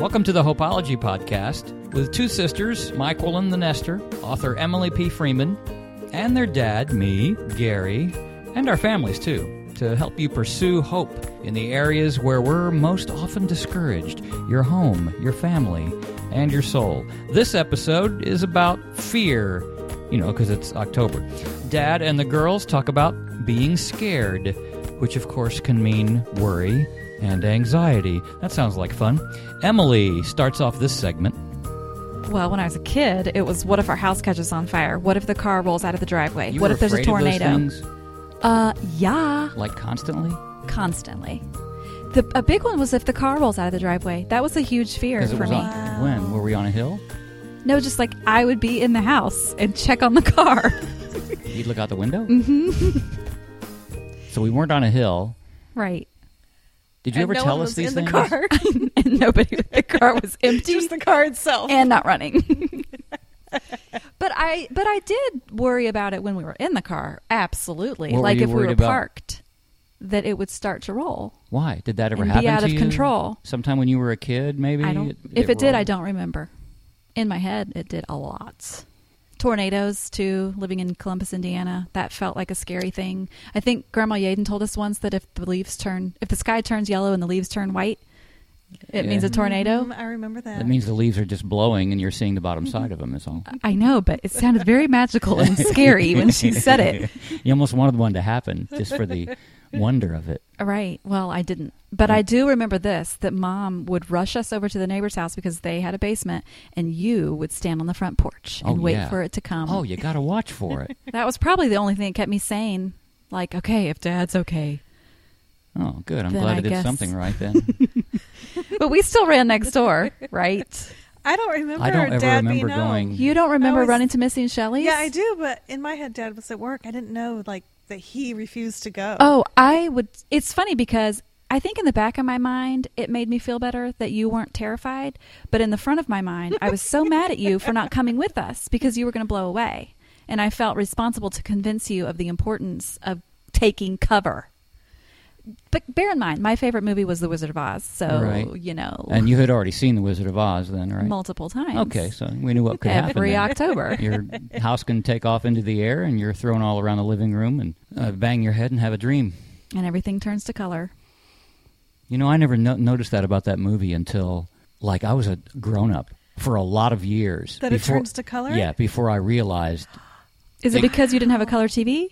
Welcome to the Hopeology Podcast with two sisters, Myquillyn the Nester, author Emily P. Freeman, and their dad, me, Gary, and our families too, to help you pursue hope in the areas where we're most often discouraged your home, your family, and your soul. This episode is about fear, you know, because it's October. Dad and the girls talk about being scared, which of course can mean worry and anxiety. That sounds like fun. Emily starts off this segment. Well, when I was a kid, it was what if our house catches on fire? What if the car rolls out of the driveway? You what if there's a afraid of those tornado? things, Uh, yeah, like constantly? constantly. The a big one was if the car rolls out of the driveway. That was a huge fear for was me. on. When? Were we on a hill? No, just like I would be in the house and check on the car. You'd look out the window? Mm-hmm. so we weren't on a hill. right. Did you And ever no tell us was these in things? the car. and nobody the car was empty Just the car itself. and not running. but I but I did worry about it when we were in the car. Absolutely. What like if we were about? parked that it would start to roll. Why? Did that ever And be happen out to of you? control. Sometime when you were a kid, maybe? I don't. if it did, I don't remember. In my head, it did a lot. Tornadoes too. Living in Columbus, Indiana, that felt like a scary thing. I think Grandma Yaden told us once that if the leaves turn, if the sky turns yellow and the leaves turn white, it means a tornado. Mm, I remember that. It means the leaves are just blowing and you're seeing the bottom side of them, is all. I know, but it sounded very magical and scary when she said it. You almost wanted one to happen just for the wonder of it. Right. Well, I didn't. But I do remember this that mom would rush us over to the neighbor's house because they had a basement and you would stand on the front porch and Oh, wait yeah. for it to come. Oh, you got to watch for it. That was probably the only thing that kept me sane. Like, okay, if dad's okay. Oh, good. I'm Then glad I I, did guess- something right then. But we still ran next door, right? I don't remember. I don't ever Dad remember being home. going- You don't remember was- running to Missy and Shelley's? Yeah, I do, but in my head, Dad was at work. I didn't know like that he refused to go. Oh, I would. It's funny because I think in the back of my mind, it made me feel better that you weren't terrified. But in the front of my mind, I was so mad at you for not coming with us because you were going to blow away. And I felt responsible to convince you of the importance of taking cover. But bear in mind, my favorite movie was The Wizard of Oz. So, Right. you know, and you had already seen The Wizard of Oz then, right? multiple times. Okay, so we knew what could happen. Every. October. Your house can take off into the air, and you're thrown all around the living room and uh, bang your head and have a dream. And everything turns to color. You know, I never no- noticed that about that movie until, like, I was a grown up for a lot of years. That it turns to color? Yeah, before I realized. Is it Think- because you didn't have a color TV?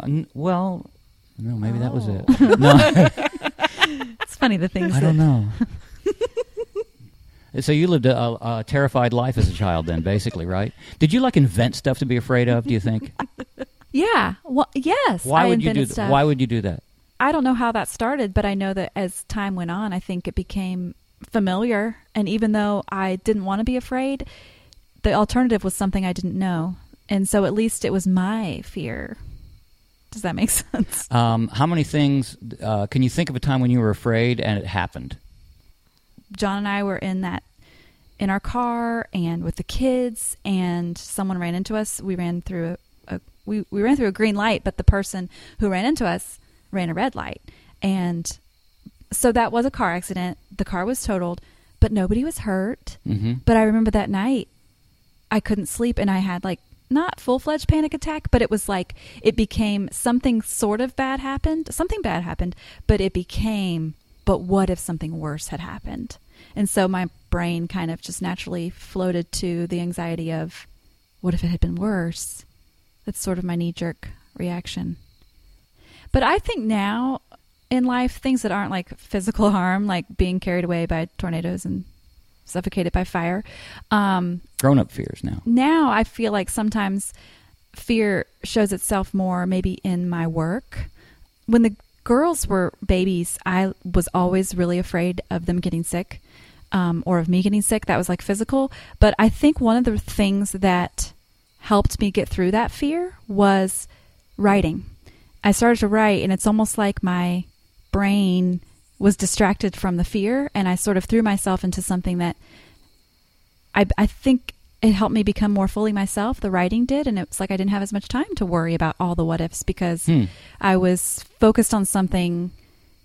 Uh, n- well, no, maybe that was Oh. it. No, It's funny the things I don't know. so you lived a, a, a terrified life as a child, then, basically, right? Did you like invent stuff to be afraid of? Do you think? Yeah. Well, yes. Why I would you do? th- stuff. Why would you do that? I don't know how that started, but I know that as time went on, I think it became familiar. And even though I didn't want to be afraid, the alternative was something I didn't know. And so at least it was my fear. Does that make sense? Um, how many things uh, can you think of a time when you were afraid and it happened? John and I were in that in our car and with the kids and someone ran into us. We ran through a, a we, we ran through a green light, but the person who ran into us ran a red light. And so that was a car accident. The car was totaled, but nobody was hurt. hmm But I remember that night I couldn't sleep and I had like not full fledged panic attack, but it was like it became something sort of bad happened. Something bad happened, but it became, but what if something worse had happened? And so my brain kind of just naturally floated to the anxiety of what if it had been worse? That's sort of my knee jerk reaction. But I think now in life, things that aren't like physical harm, like being carried away by tornadoes and suffocated by fire, um, Grown up fears now. now I feel like sometimes fear shows itself more maybe in my work. When the girls were babies, I was always really afraid of them getting sick um, or of me getting sick. That was like physical. But I think one of the things that helped me get through that fear was writing. I started to write, and it's almost like my brain was distracted from the fear, and I sort of threw myself into something that I, I think it helped me become more fully myself. The writing did, and it was like I didn't have as much time to worry about all the what ifs because Hmm. I was focused on something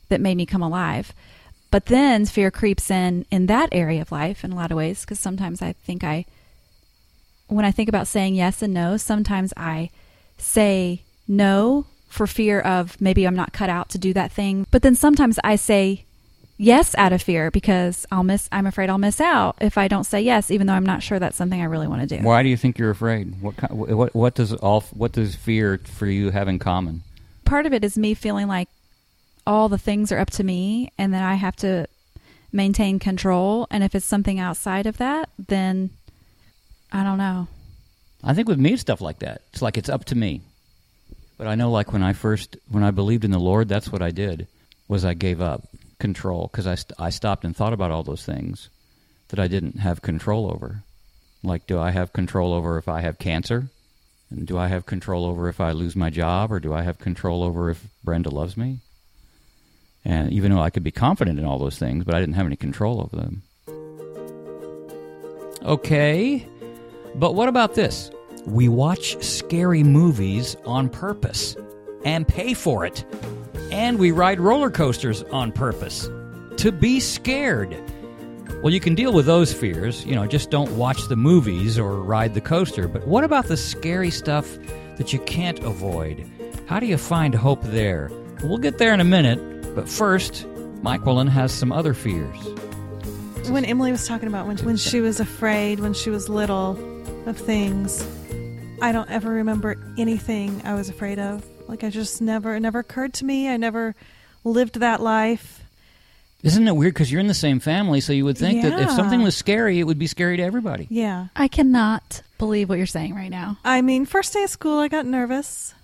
that made me come alive. But then fear creeps in in that area of life in a lot of ways because sometimes I think I, when I think about saying yes and no, sometimes I say no for fear of maybe I'm not cut out to do that thing. But then sometimes I say yes out of fear because I'll miss I'm afraid I'll miss out if I don't say yes even though I'm not sure that's something I really want to do. Why do you think you're afraid? What ki- what what does all what does fear for you have in common? Part of it is me feeling like all the things are up to me and that I have to maintain control and if it's something outside of that then I don't know. I think with me it's stuff like that. It's like it's up to me. But I know like when I first when I believed in the Lord, that's what I did. Was I gave up control because I st- I stopped and thought about all those things that I didn't have control over. Like do I have control over if I have cancer? And do I have control over if I lose my job or do I have control over if Brenda loves me? And even though I could be confident in all those things, but I didn't have any control over them. Okay. But what about this? We watch scary movies on purpose and pay for it. And we ride roller coasters on purpose to be scared. Well, you can deal with those fears. You know, just don't watch the movies or ride the coaster. But what about the scary stuff that you can't avoid? How do you find hope there? We'll get there in a minute. But first, Myquillyn has some other fears. when Emily was talking about when when she was afraid when she was little of things, I don't ever remember anything I was afraid of. Like I just never it never occurred to me. I never lived that life. Isn't it weird? Because you're in the same family, so you would think that if Yeah. something was scary, it would be scary to everybody. Yeah. I cannot believe what you're saying right now. I mean, first day of school, I got nervous.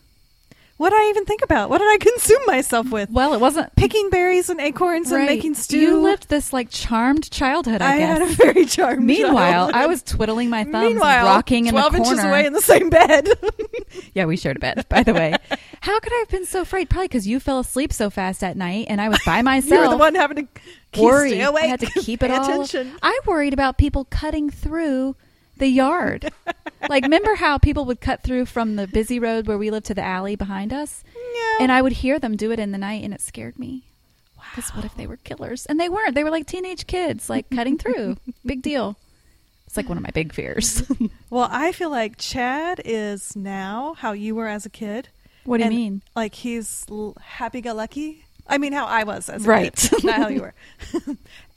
What did I even think about? What did I consume myself with? Well, it wasn't Picking berries and acorns and making stew. You lived this like charmed childhood, I, I had a very charming. Meanwhile, childhood. I was twiddling my thumbs, Meanwhile, rocking in the twelve corner. inches away in the same bed. yeah, we shared a bed, by the way. How could I have been so afraid? Probably because you fell asleep so fast at night, and I was by myself. you were the one having to keep, worried. stay awake. I had to keep it all. attention. I worried about people cutting through the yard. like, remember how people would cut through from the busy road where we lived to the alley behind us? Yeah. And I would hear them do it in the night, and it scared me. Because what if they were killers? And they weren't. They were like teenage kids, like cutting through. big deal. It's like one of my big fears. Well, I feel like Chad is now how you were as a kid. what do you mean? Like he's l- happy-go-lucky. I mean, how I was as a Right. kid, not how you were.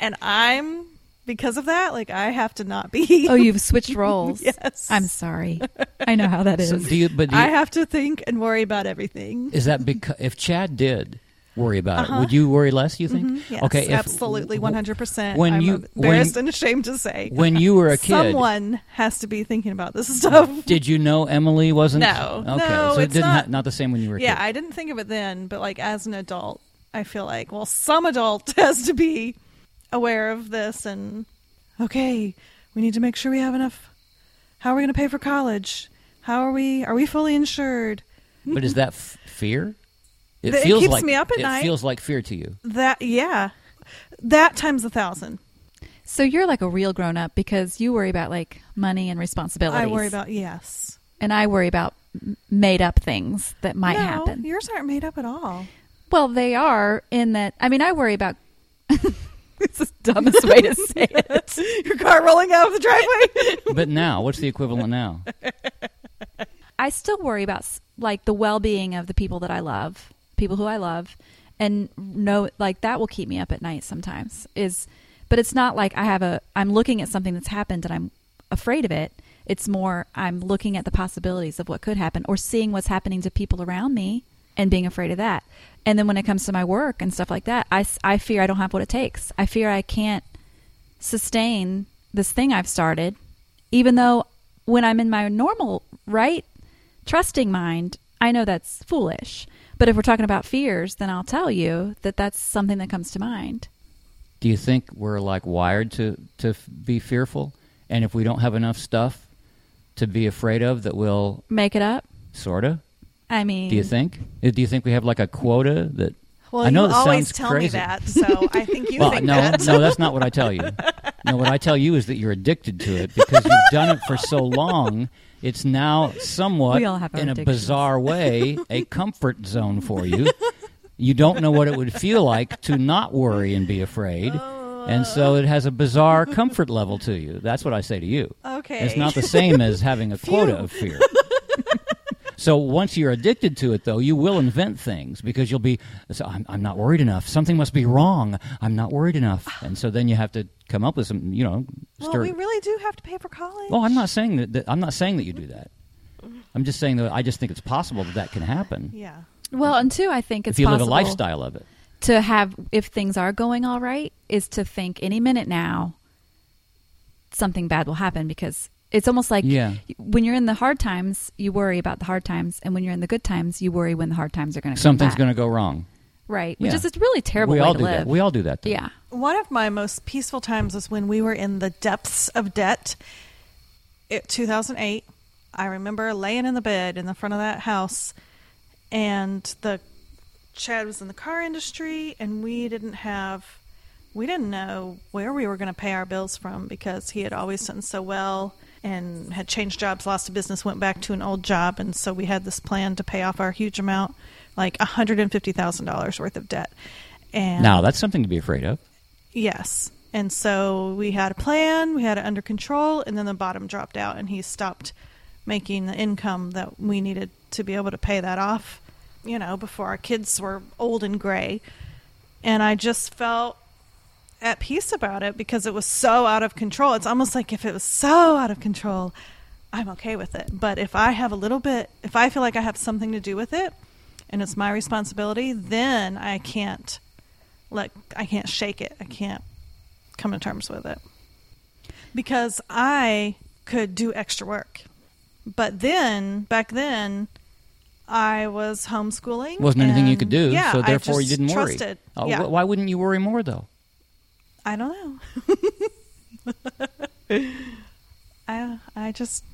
and I'm because of that. Like I have to not be. Oh, you've switched roles. yes. I'm sorry. I know how that is. So do you? But do you, I have to think and worry about everything. is that because if Chad did worry about it, Uh-huh. would you worry less? You think? Mhm, Yes, okay, if- absolutely, one hundred percent. when I'm you- embarrassed when- and ashamed to say, When you were a kid, someone has to be thinking about this stuff. did you know Emily wasn't? No, Okay, no, so it it's didn't not- ha- not the same when you were a Yeah, kid. I didn't think of it then, but like as an adult, I feel like well, some adult has to be aware of this and okay, we need to make sure we have enough. How are we going to pay for college? How are we? Are we fully insured? But is that f- fear? It keeps like, me up at it night. feels like fear to you. That yeah, that times a thousand. So you're like a real grown up because you worry about like money and responsibilities. I worry about yes. and I worry about made up things that might no, happen. Yours aren't made up at all. Well, they are in that. I mean, I worry about. it's the dumbest way to say it. Your car rolling out of the driveway. But now, what's the equivalent now? I still worry about like the well being of the people that I love, people who I love, and know like that will keep me up at night sometimes. Is but it's not like I have a. I'm looking at something that's happened and I'm afraid of it. It's more I'm looking at the possibilities of what could happen or seeing what's happening to people around me and being afraid of that. And then when it comes to my work and stuff like that, I, I fear I don't have what it takes. I fear I can't sustain this thing I've started, even though when I'm in my normal, right, trusting mind, I know that's foolish. But if we're talking about fears, then I'll tell you that that's something that comes to mind. Do you think we're like wired to to f- be fearful? And if we don't have enough stuff to be afraid of, that we'll Make it up. sorta. I mean, Do you think? Uh, Do you think we have like a quota that? Well, I know you always sounds tell crazy. me that, so I think you well, think no, that. no, that's not what I tell you. No, what I tell you is that you're addicted to it because you've done it for so long. It's now somewhat, in a bizarre way, a comfort zone for you. You don't know what it would feel like to not worry and be afraid. And so it has a bizarre comfort level to you. That's what I say to you. Okay. It's not the same as having a quota of fear. So once you're addicted to it, though, you will invent things because you'll be, so I'm, I'm not worried enough. Something must be wrong. I'm not worried enough. And so then you have to come up with some, you know, well, stir. we really do have to pay for college. well, I'm not saying that, that. I'm not saying that you do that. I'm just saying that I just think it's possible that that can happen Yeah. Well, and two, I think it's if you live a lifestyle of it. to have if things are going all right is to think any minute now something bad will happen because it's almost like Yeah. when you're in the hard times you worry about the hard times and when you're in the good times you worry when the hard times are going to come. Something's going going to go wrong. right which is a really terrible we way all to do live that. We all do that. Though. yeah One of my most peaceful times was when we were in the depths of debt. It 2008. I remember laying in the bed in the front of that house, and the Chad was in the car industry, and we didn't have, we didn't know where we were going to pay our bills from because he had always done so well and had changed jobs, lost a business, went back to an old job, and so we had this plan to pay off our huge amount, like $150,000 worth of debt. And Now that's something to be afraid of. Yes. And so we had a plan, we had it under control, and then the bottom dropped out, and he stopped making the income that we needed to be able to pay that off, you know, before our kids were old and gray. And I just felt at peace about it because it was so out of control. It's almost like if it was so out of control, I'm okay with it. But if I have a little bit, if I feel like I have something to do with it and it's my responsibility, then I can't let I can't shake it. I can't come to terms with it. Because I could do extra work. But then, back then, I was homeschooling. Wasn't anything you could do, yeah, so therefore you didn't worry. trusted. Oh, yeah. Why wouldn't you worry more though? I don't know. I I just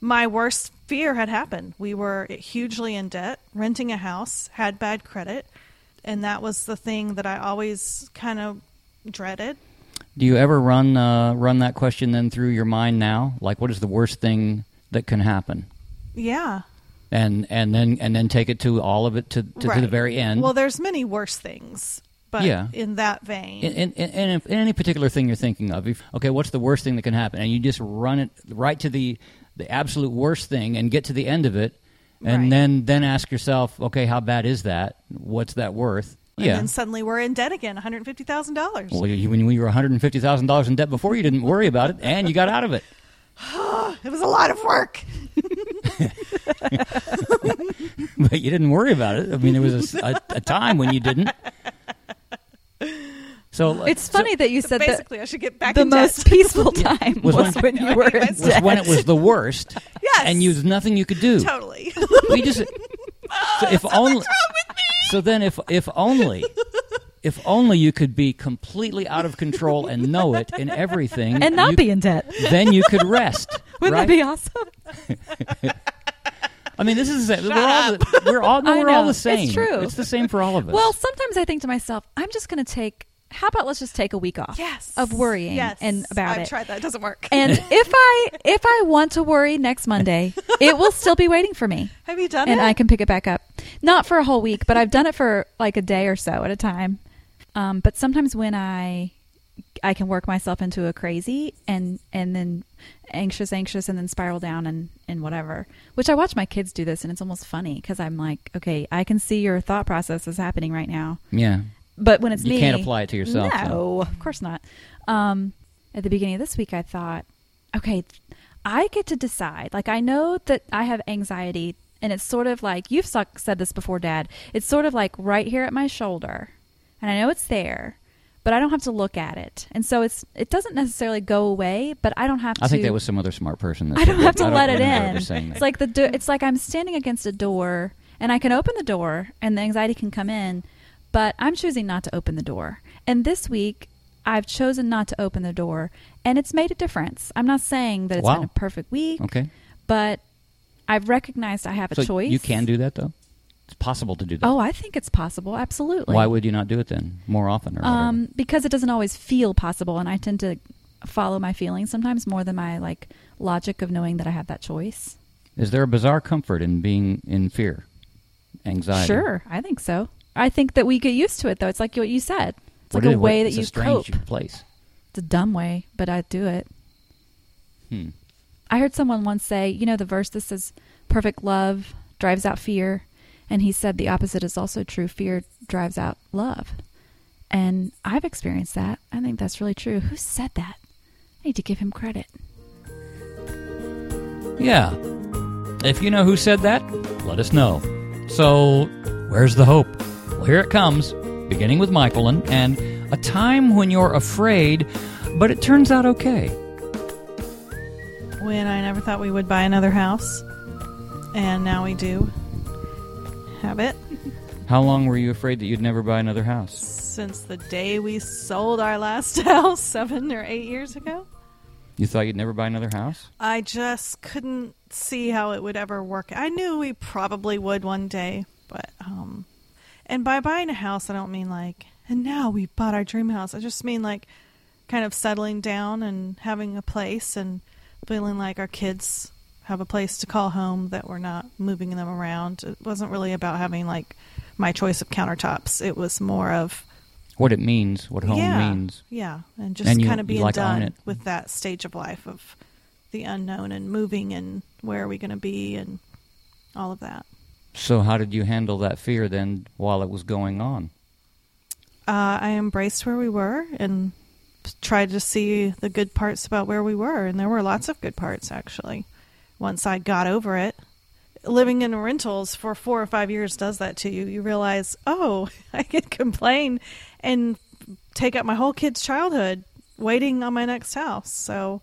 my worst fear had happened. We were hugely in debt, renting a house, had bad credit, and that was the thing that I always kind of dreaded. Do you ever run uh, run that question then through your mind now? Like, what is the worst thing that can happen? Yeah. And and then and then take it to all of it to to, to the very end. Well, there's many worse things, but Yeah. in that vein. And, in, in, in, any particular thing you're thinking of, if, okay, what's the worst thing that can happen? And you just run it right to the the absolute worst thing and get to the end of it, and Right. then then ask yourself, okay, how bad is that? What's that worth? and yeah. then suddenly we're in debt again, $150,000. Well, you, when you were one hundred and fifty thousand dollars in debt before, you didn't worry about it, and you got out of it. It was a lot of work. but you didn't worry about it. I mean, there was a time when you didn't. So it's so- funny that you So said that basically, I should get back the in debt. most peaceful time Was was, when- when, you were in was was debt. when it was the worst, Yes. and you there's nothing you could do. totally. We just so if only so then if if only if only you could be completely out of control and know it in everything and not you- be in debt. then you could rest. Wouldn't right? that be awesome? I mean, this is we're all the, we're all no, we're all the same. It's true. It's the same for all of us. Well, sometimes I think to myself, I'm just going to take. How about let's just take a week off yes. of worrying yes. and about I've it. tried that. It doesn't work. And if I if I want to worry next Monday, it will still be waiting for me, Have you done and it? And I can pick it back up. Not for a whole week, but I've done it for like a day or so at a time. Um, but sometimes when I I can work myself into a crazy and and then anxious, anxious, and then spiral down and and whatever. Which I watch my kids do this, and it's almost funny because I'm like, okay, I can see your thought process is happening right now. yeah, But when it's needed, You me, can't apply it to yourself, No, so. of course not. Um, at the beginning of this week, I thought, okay, I get to decide. Like, I know that I have anxiety, and it's sort of like you've said this before, Dad. It's sort of like right here at my shoulder, and I know it's there, but I don't have to look at it, and so it's it doesn't necessarily go away. But I don't have to. I think that was some other smart person. That I don't that. have to let it in. It's like the do- it's like I'm standing against a door and I can open the door and the anxiety can come in, but I'm choosing not to open the door. And this week I've chosen not to open the door and it's made a difference. I'm not saying that it's Wow. been a perfect week, okay, but I've recognized I have a so choice. you can do that though. It's possible to do that. Oh, I think it's possible. Absolutely. Why would you not do it then more often or? Um, because it doesn't always feel possible, and I tend to follow my feelings sometimes more than my like logic of knowing that I have that choice. Is there a bizarre comfort in being in fear, anxiety? Sure, I think so. I think that we get used to it though. It's like what you said. It's What like a way that it's you a strange cope. place. It's a dumb way, but I do it. Hmm. I heard someone once say, you know, the verse that says perfect love drives out fear. And he said the opposite is also true. Fear drives out love. And I've experienced that. I think that's really true. Who said that? I need to give him credit. Yeah. If you know who said that, let us know. So, where's the hope? Well, here it comes, beginning with Myquillyn, and a time when you're afraid, but it turns out okay. When I never thought we would buy another house, and now we do have it. How long were you afraid that you'd never buy another house? Since the day we sold our last house seven or eight years ago, You thought you'd never buy another house? I just couldn't see how it would ever work. I knew we probably would one day, but um, and by buying a house, I don't mean like, and now we bought our dream house. I just mean like, kind of settling down and having a place and feeling like our kids have a place to call home that we're not moving them around. It wasn't really about having like my choice of countertops. It was more of What it means, what home yeah, means. Yeah, and just And you- kind of being like done with that stage of life of the unknown and moving and where are we going to be and all of that. So, how did you handle that fear then while it was going on? Uh, I embraced where we were and tried to see the good parts about where we were, and there were lots of good parts actually. Once I got over it, living in rentals for four or five years does that to you. You realize, oh, I can complain and take up my whole kid's childhood waiting on my next house. So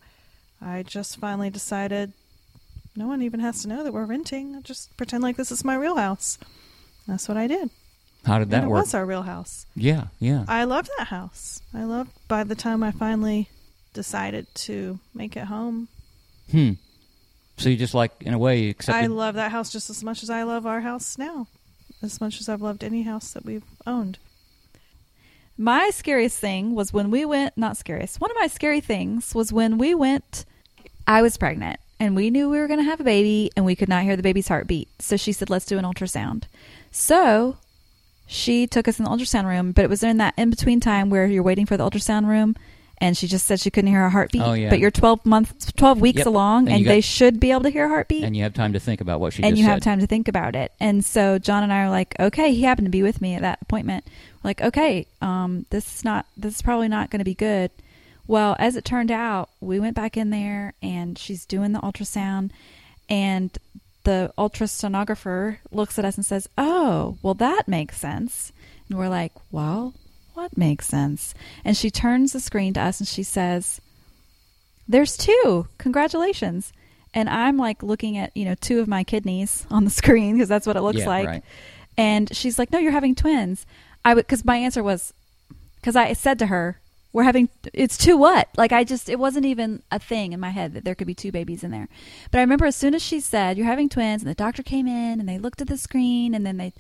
I just finally decided no one even has to know that we're renting. I'll just pretend like this is my real house. That's what I did. How did that and it work? was our real house. yeah, yeah. I loved that house. I loved by the time I finally decided to make it home. hmm. So you just like, in a way, you accepted. I love that house just as much as I love our house now. As much as I've loved any house that we've owned. My scariest thing was when we went, not scariest, one of my scary things was when we went, I was pregnant and we knew we were going to have a baby and we could not hear the baby's heartbeat. So she said, let's do an ultrasound. So she took us in the ultrasound room, but it was in that in between time where you're waiting for the ultrasound room. And she just said she couldn't hear our heartbeat. Oh, yeah. But you're 12 months, 12 weeks Yep. along, And and, got- they should be able to hear a heartbeat and you have time to think about what she and you said. have time to think about it. And so John and I are like, okay, he happened to be with me at that appointment. We're like, okay, um, this is not, this is probably not going to be good. Well, as it turned out, we went back in there and she's doing the ultrasound, and the ultrasonographer looks at us and says, "Oh, well, that makes sense." And we're like, "Well, what makes sense?" And she turns the screen to us and she says, "There's two. Congratulations." And I'm like looking at, you know, two of my kidneys on the screen because that's what it looks Yeah, like. right. And she's like, "No, you're having twins." I would cuz my answer was cuz I said to her, "We're having it's two what?" Like I just it wasn't even a thing in my head that there could be two babies in there. But I remember as soon as she said, "You're having twins," and the doctor came in and they looked at the screen and then they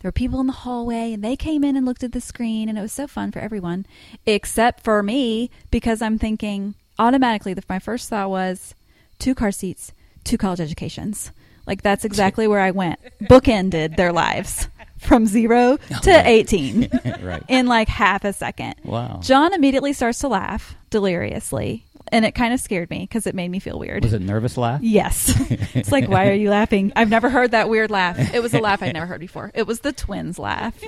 there were people in the hallway and they came in and looked at the screen and it was so fun for everyone except for me because I'm thinking automatically that my first thought was two car seats, two college educations. Like that's exactly where I went. Bookended their lives from 0 to 18 right. in like half a second. Wow. John immediately starts to laugh deliriously and it kind of scared me because it made me feel weird. Was it nervous laugh? Yes. it's like, why are you laughing? I've never heard that weird laugh. It was a laugh I'd never heard before. It was the twins laugh.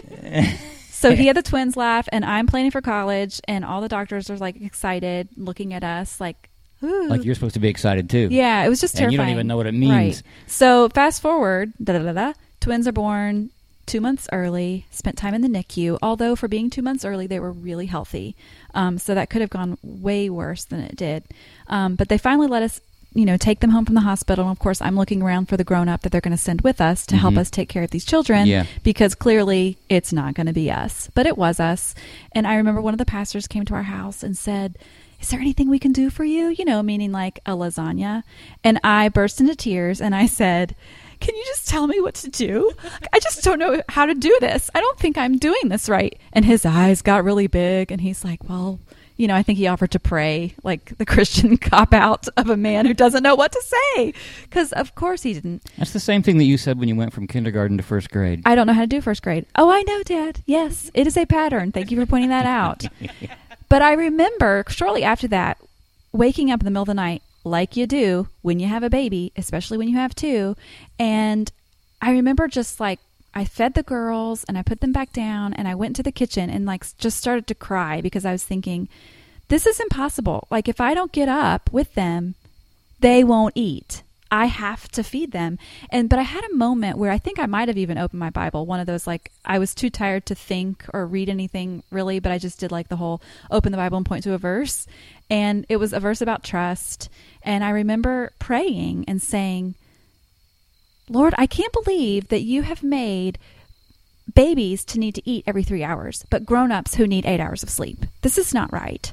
So he had the twins laugh, and I'm planning for college, and all the doctors are like excited, looking at us like, ooh. Like you're supposed to be excited too. yeah, it was just And you don't even know what it means. Right. So fast forward, da da da da. Twins are born two months early. Spent time in the NICU. Although for being two months early, they were really healthy. Um, so that could have gone way worse than it did. Um, but they finally let us, you know, take them home from the hospital. And of course, I'm looking around for the grown up that they're going to send with us to help Mhm. us take care of these children. Yeah. Because clearly it's not going to be us, but it was us. And I remember one of the pastors came to our house and said. Is there anything we can do for you? You know, meaning like a lasagna. And I burst into tears and I said, Can you just tell me what to do? I just don't know how to do this. I don't think I'm doing this right. And his eyes got really big and he's like, Well, you know, I think he offered to pray, like the Christian cop out of a man who doesn't know what to say. Because, of course, he didn't. That's the same thing that you said when you went from kindergarten to first grade. I don't know how to do first grade. Oh, I know, Dad. Yes, it is a pattern. Thank you for pointing that out. but I remember shortly after that, waking up in the middle of the night, like you do when you have a baby, especially when you have two. And I remember just like I fed the girls and I put them back down and I went to the kitchen and like just started to cry because I was thinking, this is impossible. Like if I don't get up with them, they won't eat. I have to feed them. And but I had a moment where I think I might have even opened my Bible, one of those like I was too tired to think or read anything really, but I just did like the whole open the Bible and point to a verse. And it was a verse about trust. And I remember praying and saying, Lord, I can't believe that you have made babies to need to eat every three hours, but grown ups who need eight hours of sleep. This is not right.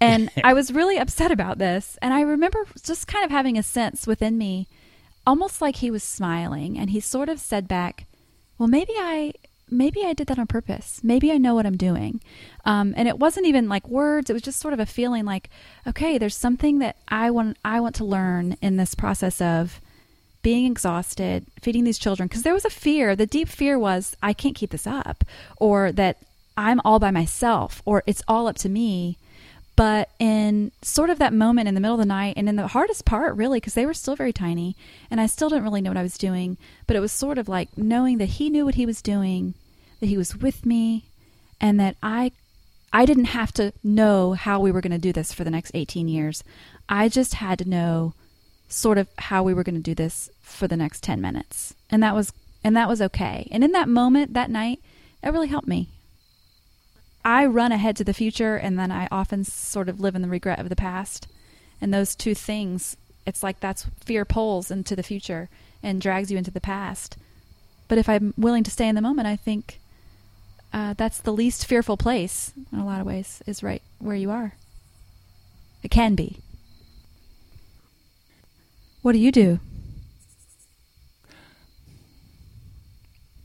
And I was really upset about this. And I remember just kind of having a sense within me, almost like he was smiling. And he sort of said back, Well, maybe I. Maybe I did that on purpose. Maybe I know what I'm doing. Um, and it wasn't even like words. It was just sort of a feeling like, okay, there's something that I want. I want to learn in this process of being exhausted, feeding these children, because there was a fear. The deep fear was, I can't keep this up, or that I'm all by myself, or it's all up to me. But in sort of that moment in the middle of the night, and in the hardest part, really, because they were still very tiny, and I still didn't really know what I was doing, but it was sort of like knowing that he knew what he was doing, that he was with me, and that I I didn't have to know how we were going to do this for the next 18 years. I just had to know sort of how we were going to do this for the next 10 minutes. And that was and that was okay. And in that moment that night, that really helped me. I run ahead to the future and then I often sort of live in the regret of the past. And those two things, it's like that's fear pulls into the future and drags you into the past. But if I'm willing to stay in the moment, I think uh, that's the least fearful place in a lot of ways, is right where you are. It can be. What do you do?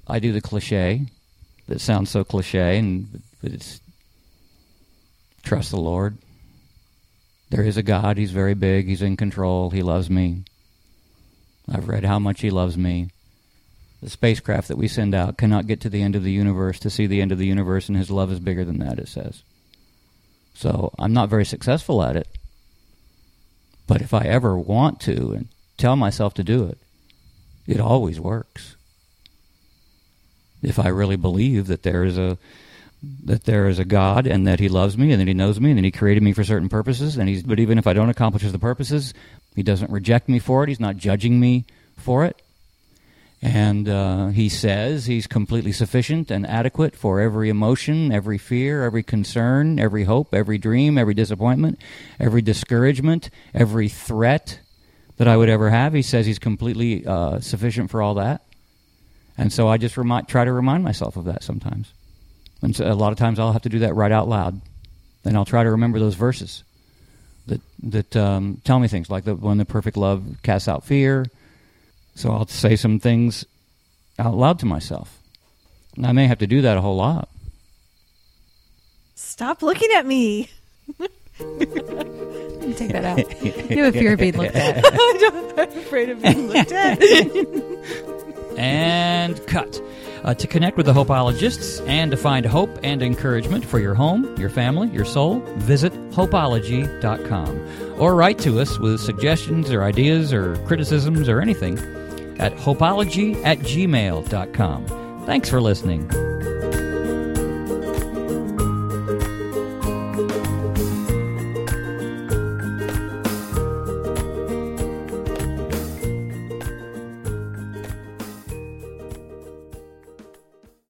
I do the cliche that sounds so cliche, and but it's trust the Lord. There is a God. He's very big. He's in control. He loves me. I've read how much He loves me. The spacecraft that we send out cannot get to the end of the universe to see the end of the universe, and His love is bigger than that, it says. So I'm not very successful at it. But if I ever want to and tell myself to do it, it always works. If I really believe that there is a that there is a God and that He loves me and that He knows me and that He created me for certain purposes, and He's but even if I don't accomplish the purposes, He doesn't reject me for it. He's not judging me for it. And uh, he says he's completely sufficient and adequate for every emotion, every fear, every concern, every hope, every dream, every disappointment, every discouragement, every threat that I would ever have. He says he's completely uh, sufficient for all that. And so I just remind, try to remind myself of that sometimes. And so a lot of times I'll have to do that right out loud. And I'll try to remember those verses that, that um, tell me things like the, when the perfect love casts out fear so I'll say some things out loud to myself. And I may have to do that a whole lot. Stop looking at me. Take that out. You have a fear of being looked at. I'm afraid of being looked at. And cut. Uh, to connect with the Hopeologists and to find hope and encouragement for your home, your family, your soul, visit hopeology.com. Or write to us with suggestions or ideas or criticisms or anything at hopeology at gmail.com. Thanks for listening.